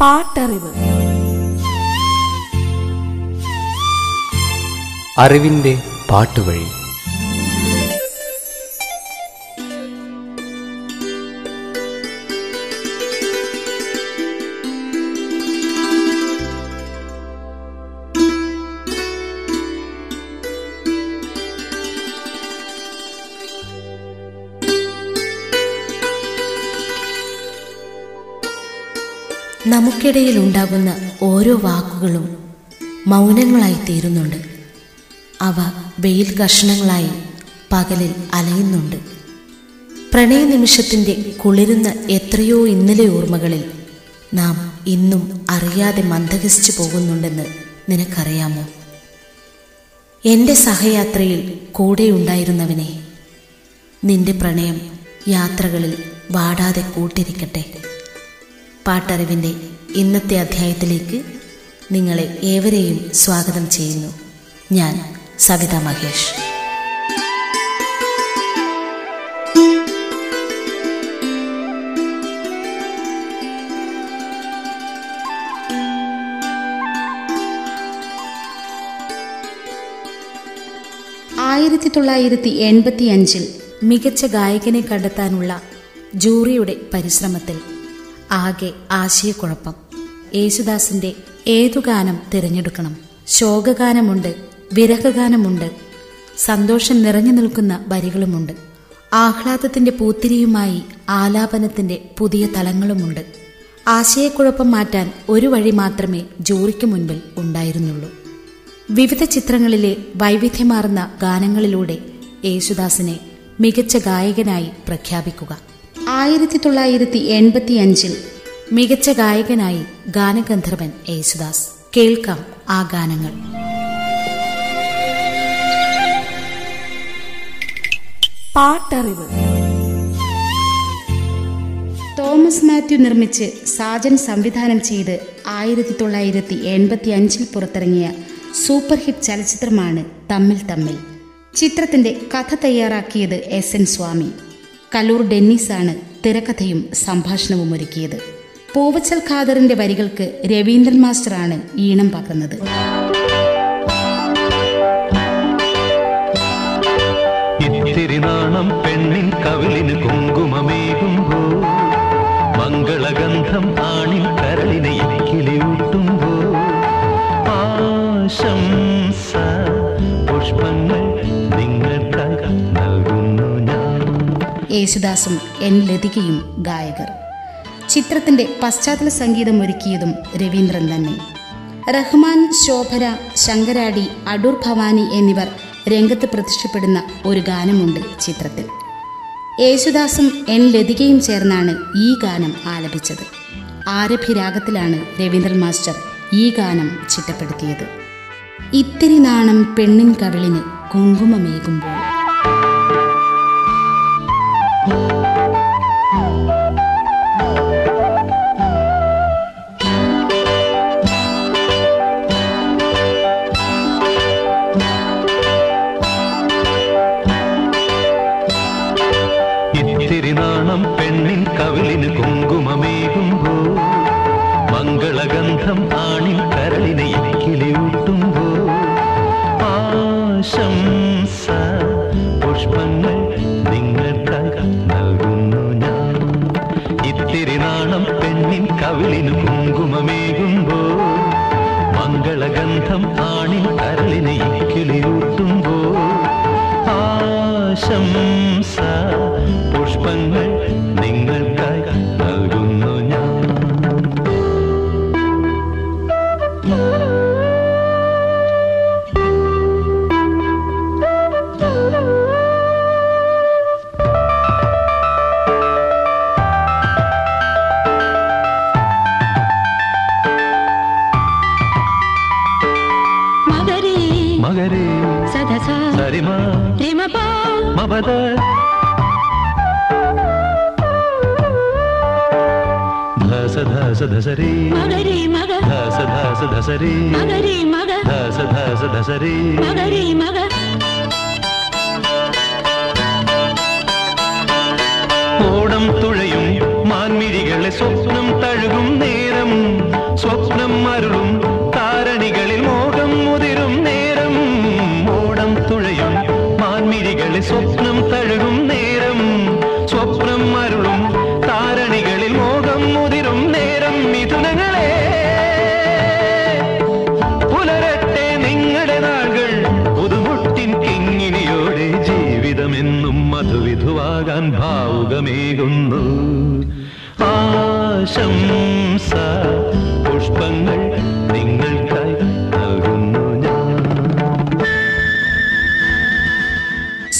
പാട്ടറിവ്. അറിവിന്റെ പാട്ടുവഴി. നമുക്കിടയിൽ ഉണ്ടാകുന്ന ഓരോ വാക്കുകളും മൗനങ്ങളായി തീരുന്നുണ്ട്. അവ വെയിൽ കഷ്ണങ്ങളായി പകലിൽ അലയുന്നുണ്ട്. പ്രണയ പ്രണയനിമിഷത്തിന്റെ കുളിരുന്ന എത്രയോ ഇന്നലെ ഓർമ്മകളിൽ നാം ഇന്നും അറിയാതെ മന്ദഹസിച്ചു പോകുന്നുണ്ടെന്ന് നിനക്കറിയാമോ? എന്റെ സഹയാത്രയിൽ കൂടെയുണ്ടായിരുന്നവനെ നിന്റെ പ്രണയം യാത്രകളിൽ വാടാതെ കൂട്ടിരിക്കട്ടെ. പാട്ടറിവിന്റെ ഇന്നത്തെ അധ്യായത്തിലേക്ക് നിങ്ങളെ ഏവരെയും സ്വാഗതം ചെയ്യുന്നു. ഞാൻ സവിത മഹേഷ്. ആയിരത്തി തൊള്ളായിരത്തി എൺപത്തി അഞ്ചിൽ മികച്ച ഗായകനെ കണ്ടെത്താനുള്ള ജൂറിയുടെ പരിശ്രമത്തിൽ ആകെ ആശയക്കുഴപ്പം. യേശുദാസിന്റെ ഏതു ഗാനം തിരഞ്ഞെടുക്കണം. ശോകഗാനമുണ്ട് വിരഹഗാനമുണ്ട് സന്തോഷം നിറഞ്ഞു നിൽക്കുന്ന വരികളുമുണ്ട്. ആഹ്ലാദത്തിന്റെ പൂത്തിരിയുമായി ആലാപനത്തിന്റെ പുതിയ തലങ്ങളുമുണ്ട്. ആശയക്കുഴപ്പം മാറ്റാൻ ഒരു വഴി മാത്രമേ ജൂറിക്ക് മുൻപിൽ ഉണ്ടായിരുന്നുള്ളൂ. വിവിധ ചിത്രങ്ങളിലെ വൈവിധ്യമാർന്ന ഗാനങ്ങളിലൂടെ യേശുദാസിനെ മികച്ച ഗായകനായി പ്രഖ്യാപിക്കുക. ആയിരത്തി തൊള്ളായിരത്തി എൺപത്തി അഞ്ചിൽ മികച്ച ഗായകനായി ഗാനഗന്ധർവൻ യേശുദാസ്. കേൾക്കാം ആ ഗാനങ്ങൾ. പാട്ടറിവ്. തോമസ് മാത്യു നിർമ്മിച്ച് സാജൻ സംവിധാനം ചെയ്ത് ആയിരത്തി തൊള്ളായിരത്തി എൺപത്തി അഞ്ചിൽ പുറത്തിറങ്ങിയ സൂപ്പർ ഹിറ്റ് ചലച്ചിത്രമാണ് തമ്മിൽ തമ്മിൽ. ചിത്രത്തിന്റെ കഥ തയ്യാറാക്കിയത് എസ് എൻ സ്വാമി. കലൂർ ഡെന്നീസാണ് തിരക്കഥയും സംഭാഷണവും ഒരുക്കിയത്. പോവച്ചൽ ഖാദറിന്റെ വരികൾക്ക് രവീന്ദ്രൻ മാസ്റ്ററാണ് ഈണം പകർന്നത് ഇത്തിരി നാണം പെണ്ണിൻ കവിളിന് കുങ്കുമമേകുമ്പോ മംഗളഗന്ധം യേശുദാസും എൻ ലതികയും ഗായകർ. ചിത്രത്തിന്റെ പശ്ചാത്തല സംഗീതം ഒരുക്കിയതും രവീന്ദ്രൻ തന്നെ. റഹ്മാൻ ശോഭര ശങ്കരാടി അടൂർ ഭവാനി എന്നിവർ രംഗത്ത് പ്രത്യക്ഷപ്പെടുന്ന ഒരു ഗാനമുണ്ട് ചിത്രത്തിൽ. യേശുദാസും എൻ ലതികയും ചേർന്നാണ് ഈ ഗാനം ആലപിച്ചത്. ആരഭിരാഗത്തിലാണ് രവീന്ദ്രൻ മാസ്റ്റർ ഈ ഗാനം ചിട്ടപ്പെടുത്തിയത്. ഇത്തിരി നാണം പെണ്ണിൻ കവിളിന് കുങ്കുമമേകുമ്പോൾ നാണം പെണ്ണിൻ കവിളിന് കുങ്കുമമേകുമ്പോ മംഗളഗന്ധം ആണിൻ കരളിനെ ഇക്കിളിയൂട്ടുമ്പോ ആശംസ പുഷ്പങ്ങൾ നിങ്ങൾക്ക് നൽകുന്നു ഞാൻ. ഇത്തിരി നാണം പെണ്ണിൻ കവിളിന് കുങ്കുമമേകുമ്പോ മംഗളഗന്ധം ആണിൻ കരളിനെ ഇക്കിളിയൂട്ടുമ്പോ ആശംസ പുഷ്പങ്ങൾ നിങ്ങൾക്കായി துழையும்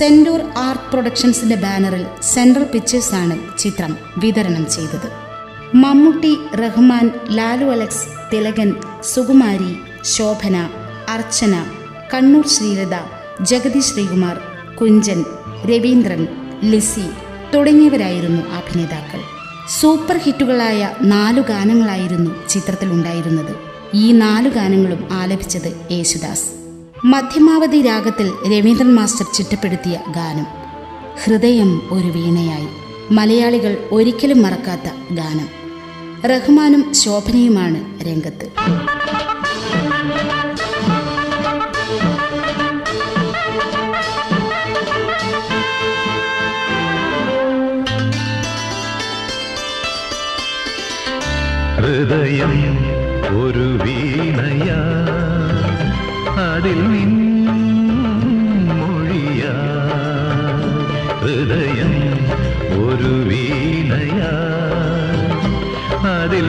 സെന്റൂർ ആർട്ട് പ്രൊഡക്ഷൻസിന്റെ ബാനറിൽ സെൻട്രൽ പിക്ചേഴ്സ് ആണ് ചിത്രം വിതരണം ചെയ്തത്. മമ്മൂട്ടി റഹ്മാൻ ലാലു അലക്സ് തിലകൻ സുകുമാരി ശോഭന അർച്ചന കണ്ണൂർ ശ്രീലത ജഗതി ശ്രീകുമാർ കുഞ്ചൻ രവീന്ദ്രൻ ലിസി തുടങ്ങിയവരായിരുന്നു അഭിനേതാക്കൾ. സൂപ്പർ ഹിറ്റുകളായ നാലു ഗാനങ്ങളായിരുന്നു ചിത്രത്തിലുണ്ടായിരുന്നത്. ഈ നാലു ഗാനങ്ങളും ആലപിച്ചത് യേശുദാസ്. മധ്യമാവധി രാഗത്തിൽ രവീന്ദ്രൻ മാസ്റ്റർ ചിട്ടപ്പെടുത്തിയ ഗാനം. ഹൃദയം ഒരു വീണയായി. മലയാളികൾ ഒരിക്കലും മറക്കാത്ത ഗാനം. റഹ്മാനും ശോഭനയുമാണ് രംഗത്ത്. ഹൃദയം ഒരു വീണയാ അതിൽ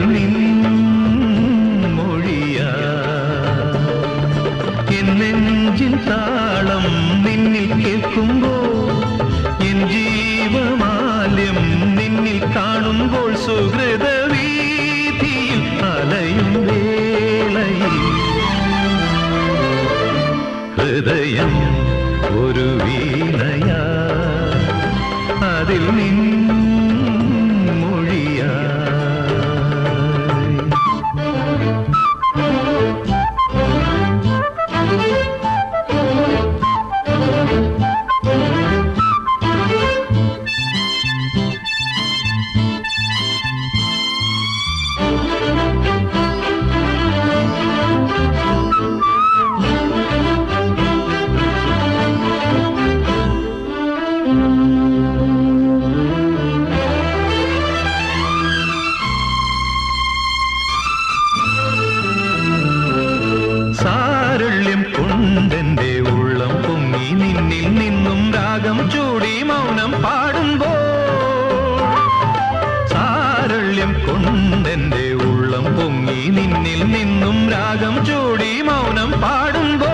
രാഗം മൗനം പാടുമ്പോ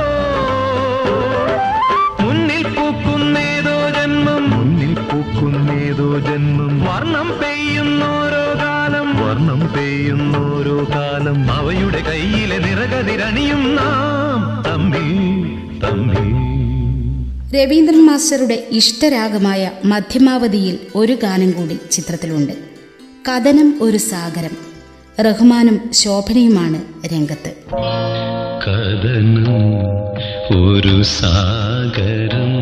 മുന്നിൽ പൂക്കുന്നേതോ ജന്മം. മുന്നിൽ പൂക്കുന്നേതോ ജന്മം. വർണം പെയ്യുന്നോരോ കാലം. വർണം പെയ്യുന്നോരോ കാലം. അവയുടെ കയ്യിലെ നിറകതിരണിയും നാം. തമ്മിൽ തമ്മിൽ. രവീന്ദ്രൻ മാസ്റ്ററുടെ ഇഷ്ടരാഗമായ മധ്യമാവധിയിൽ ഒരു ഗാനം കൂടി ചിത്രത്തിലുണ്ട്. കഥനം ഒരു സാഗരം. റഹ്മാനും ശോഭനയുമാണ് രംഗത്ത്. കഥനം ഒരു സാഗരം.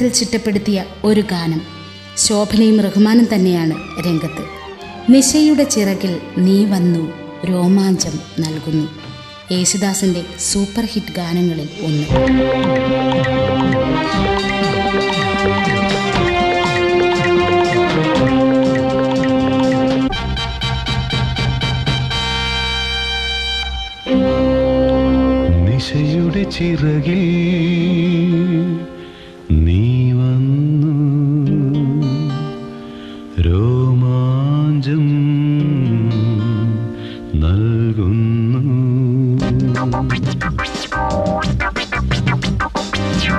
രാഗത്തിൽ ചിട്ടപ്പെടുത്തിയ ഒരു ഗാനം. ശോഭനയും റഹ്മാനും തന്നെയാണ് രംഗത്ത്. നിശയുടെ ചിറകിൽ നീ വന്നു രോമാഞ്ചം നൽകുന്നു. യേശുദാസിന്റെ സൂപ്പർ ഹിറ്റ് ഗാനങ്ങളിൽ ഒന്ന്. ചിറകിൽ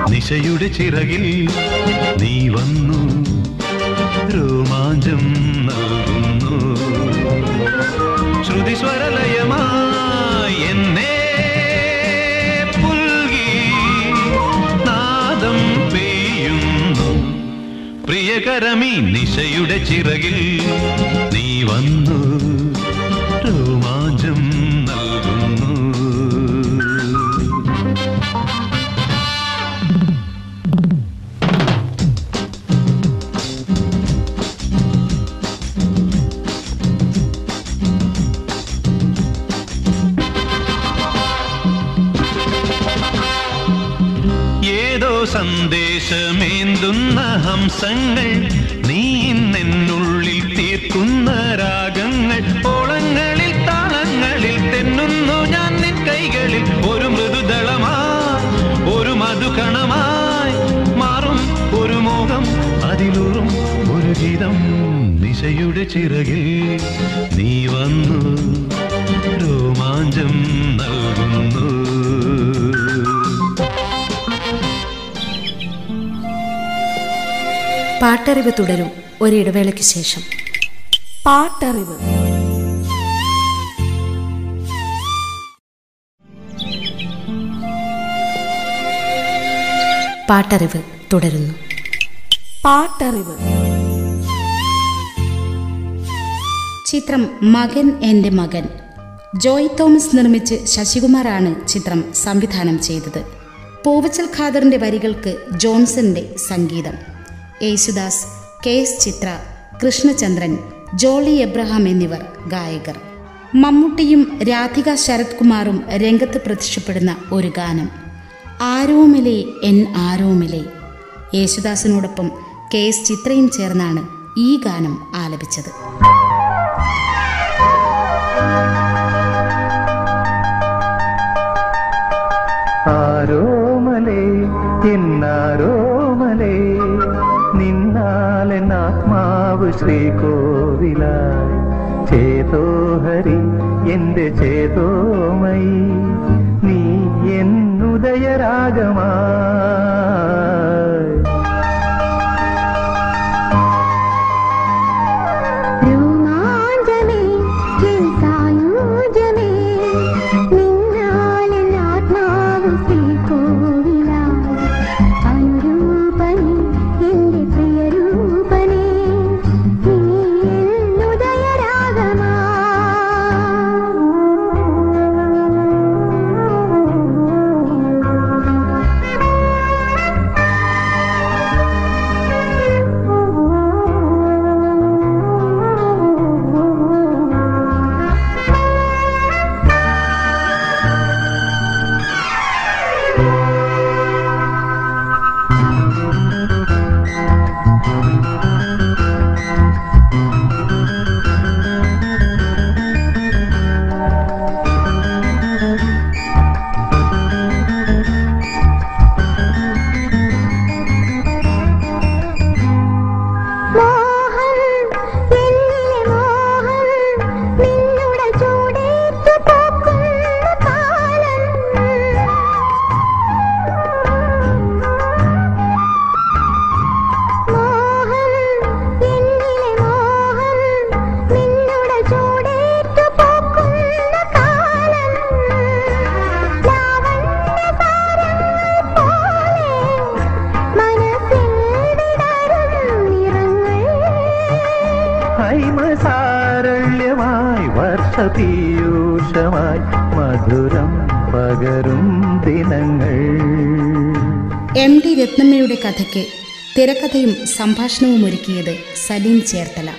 നിശയുടെ ചിറകിൽ നീ വന്നു രോമാഞ്ചം നൽകുന്നു. ശ്രുതിസ്വരലയമായി എന്നെ പുൽകി നാദം പെയ്യുന്നു. പ്രിയകരമീ നിശയുടെ ചിറകിൽ നീ വന്നു हम संग പാട്ടറിവ് തുടരും ഒരിടവേളയ്ക്ക് ശേഷം. പാട്ടറിവ്. പാട്ടറിവ് തുടരുന്നു. പാട്ടറിവ്. ചിത്രം മകൻ എന്റെ മകൻ. ജോയ് തോമസ് നിർമ്മിച്ച് ശശികുമാറാണ് ചിത്രം സംവിധാനം ചെയ്തത്. പൂവച്ചൽ ഖാദറിന്റെ വരികൾക്ക് ജോൺസന്റെ സംഗീതം. Yesudas K S Chithra Krishnachandran Jolly Abraham എന്നിവർ ഗായകർ. മമ്മൂട്ടിയും രാധിക ശരത് കുമാറും രംഗത്ത് പ്രത്യക്ഷപ്പെടുന്ന ഒരു ഗാനം ആരോമിലെ എൻ ആരോമിലെ. യേശുദാസിനോടൊപ്പം കെ എസ് ചിത്രയും ചേർന്നാണ് ഈ ഗാനം ആലപിച്ചത്. ആരോമലേ എന്നാരോമലേ നിന്നാലെന്നാത്മാവ് ശ്രീകോവിലായി ചേതോഹരി എന്റെ ചേതോമയി നീ എന്നുദയരാഗമായി രത്നമ്മയുടെ കഥയ്ക്ക് തിരക്കഥയും സംഭാഷണവും ഒരുക്കിയത് Saleem Cherthala.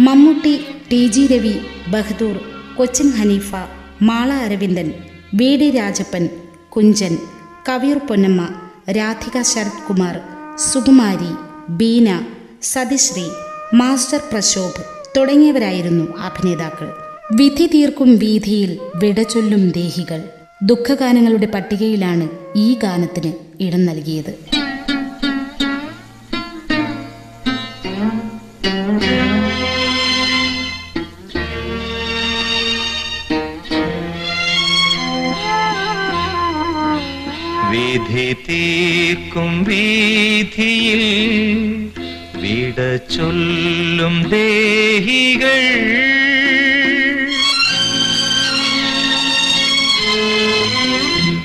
Mammootty T G Ravi Bahadur Cochin Haneefa Mala Aravindan V D Rajappan Kunchan Kaviyoor Ponnamma Radhika Sarath Kumar Sukumari Beena Sathisree master Prashobh തുടങ്ങിയവരായിരുന്നു അഭിനേതാക്കൾ. വിധി തീർക്കും വീതിയിൽ വിടചൊല്ലും ദേഹികൾ. ദുഃഖഗാനങ്ങളുടെ പട്ടികയിലാണ് ഈ ഗാനത്തിന് ഇടം നൽകിയത്. വിധി തീർക്കും വീതിയിൽ വിട ചൊല്ലും ദേഹികൾ.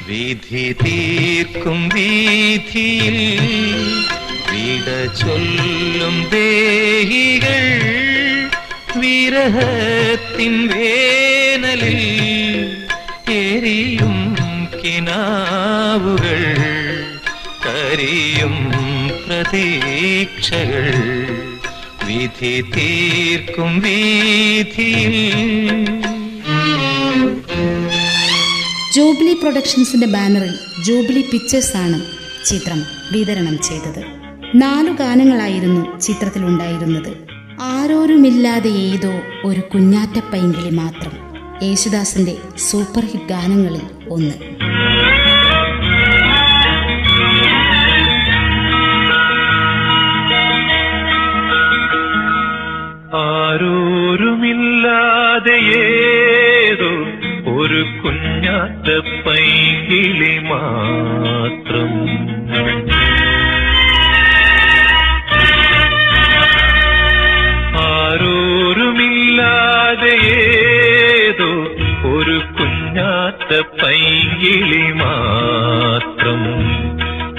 വിധി തീർക്കും വീതിയിൽ വിട ചൊല്ലും ദേഹികൾ. വിരഹത്തിൻ വേനലിൽ കിനാവുകൾ കരിയും പ്രതീക്ഷകൾ വിധി തീർക്കും വീതിയിൽ ജൂബിലി പ്രൊഡക്ഷൻസിന്റെ ബാനറിൽ ജൂബിലി പിക്ചേഴ്സ് ആണ് ചിത്രം വിതരണം ചെയ്തത്. നാലു ഗാനങ്ങളായിരുന്നു ചിത്രത്തിലുണ്ടായിരുന്നത്. ആരോരുമില്ലാതെ ഏതോ ഒരു കുഞ്ഞാറ്റപ്പൈങ്കിളി മാത്രം യേശുദാസിന്റെ സൂപ്പർ ഹിറ്റ് ഗാനങ്ങളിൽ ഒന്ന്. ആരോരുമില്ലാതെ ഏതോ ഒരു കുഞ്ഞാറ്റ പൈകിളി മാത്രം ആരോരുമില്ലാതെ ഏതോ ഒരു കുഞ്ഞാറ്റ പൈകിളി മാത്രം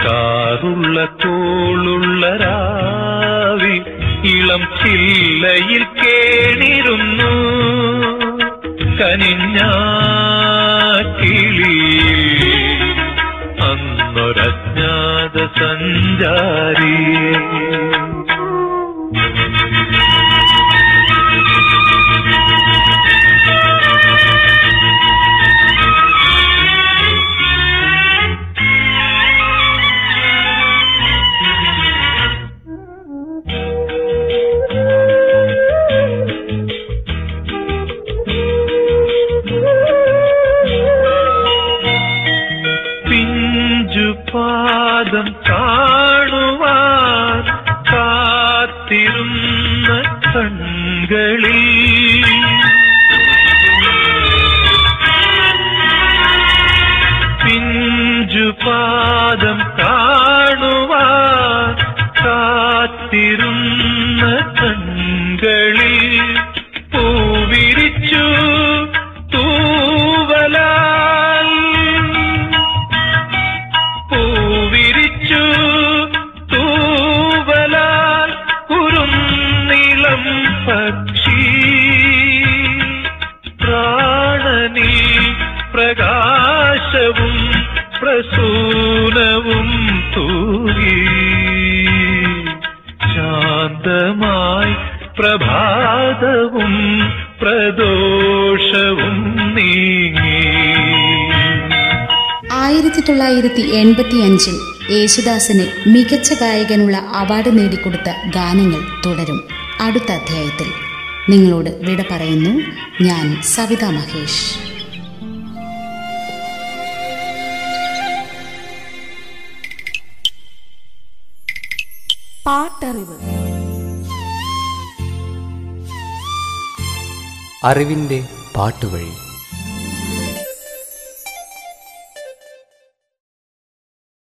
കാറുള്ള തോളുള്ള രാവി ഇളം ചില്ലയിൽ பாதம் கா പ്രദോഷവും നീങ്ങി. ആയിരത്തി തൊള്ളായിരത്തി എൺപത്തി അഞ്ചിൽ യേശുദാസിന് മികച്ച ഗായകനുള്ള അവാർഡ് നേടിക്കൊടുത്ത ഗാനങ്ങൾ തുടരും. അടുത്ത അധ്യായത്തിൽ നിങ്ങളോട് വിട പറയുന്നു. ഞാൻ സവിത മഹേഷ്. പാട്ടറിവ്. അറിവിന്റെ പാട്ടുവഴി.